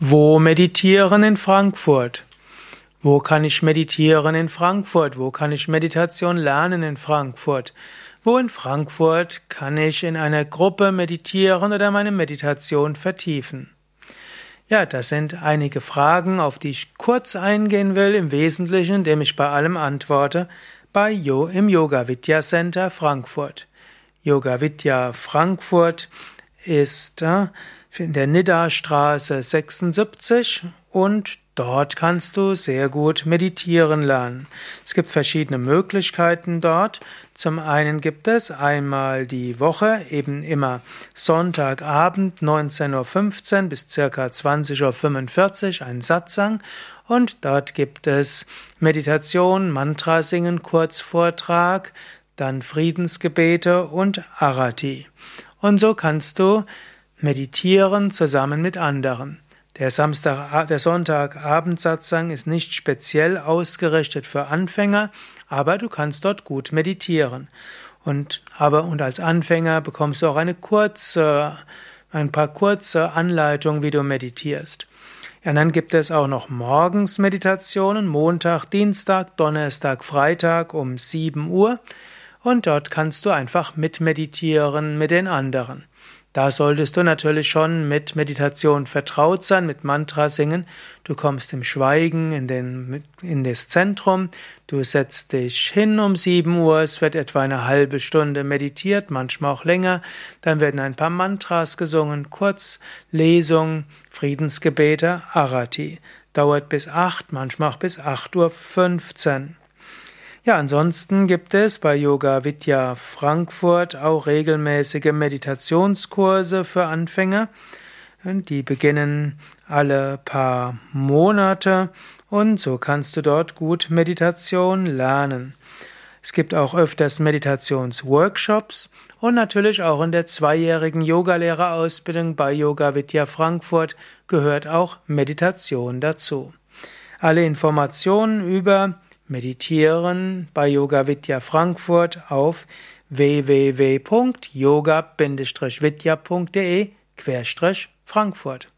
Wo meditieren in Frankfurt? Wo kann ich meditieren in Frankfurt? Wo kann ich Meditation lernen in Frankfurt? Wo in Frankfurt kann ich in einer Gruppe meditieren oder meine Meditation vertiefen? Ja, das sind einige Fragen, auf die ich kurz eingehen will, im Wesentlichen, indem ich bei allem antworte, bei Yo im Yoga Vidya Center Frankfurt. Yoga Vidya Frankfurt ist in der Nidda-Straße 76 und dort kannst du sehr gut meditieren lernen. Es gibt verschiedene Möglichkeiten dort. Zum einen gibt es einmal die Woche, eben immer Sonntagabend 19.15 Uhr bis circa 20.45 Uhr ein Satsang und dort gibt es Meditation, Mantra singen, Kurzvortrag, dann Friedensgebete und Arati. Und so kannst du Meditieren zusammen mit anderen. Der Samstag, der Sonntagabendsatzang ist nicht speziell ausgerichtet für Anfänger, aber du kannst dort gut meditieren. Und, aber, und als Anfänger bekommst du auch eine kurze, ein paar kurze Anleitungen, wie du meditierst. Ja, dann gibt es auch noch morgens Meditationen, Montag, Dienstag, Donnerstag, Freitag um 7 Uhr. Und dort kannst du einfach mitmeditieren mit den anderen. Da solltest du natürlich schon mit Meditation vertraut sein, mit Mantra singen. Du kommst im Schweigen in, den, in das Zentrum. Du setzt dich hin um 7 Uhr. Es wird etwa eine halbe Stunde meditiert, manchmal auch länger. Dann werden ein paar Mantras gesungen, kurz Lesung, Friedensgebete, Arati. Dauert bis 8, manchmal auch bis 8.15 Uhr. Ja, ansonsten gibt es bei Yoga Vidya Frankfurt auch regelmäßige Meditationskurse für Anfänger. Die beginnen alle paar Monate und so kannst du dort gut Meditation lernen. Es gibt auch öfters Meditationsworkshops und natürlich auch in der zweijährigen Yogalehrerausbildung bei Yoga Vidya Frankfurt gehört auch Meditation dazu. Alle Informationen über Meditieren bei Yoga Vidya Frankfurt auf www.yoga-vidya.de Frankfurt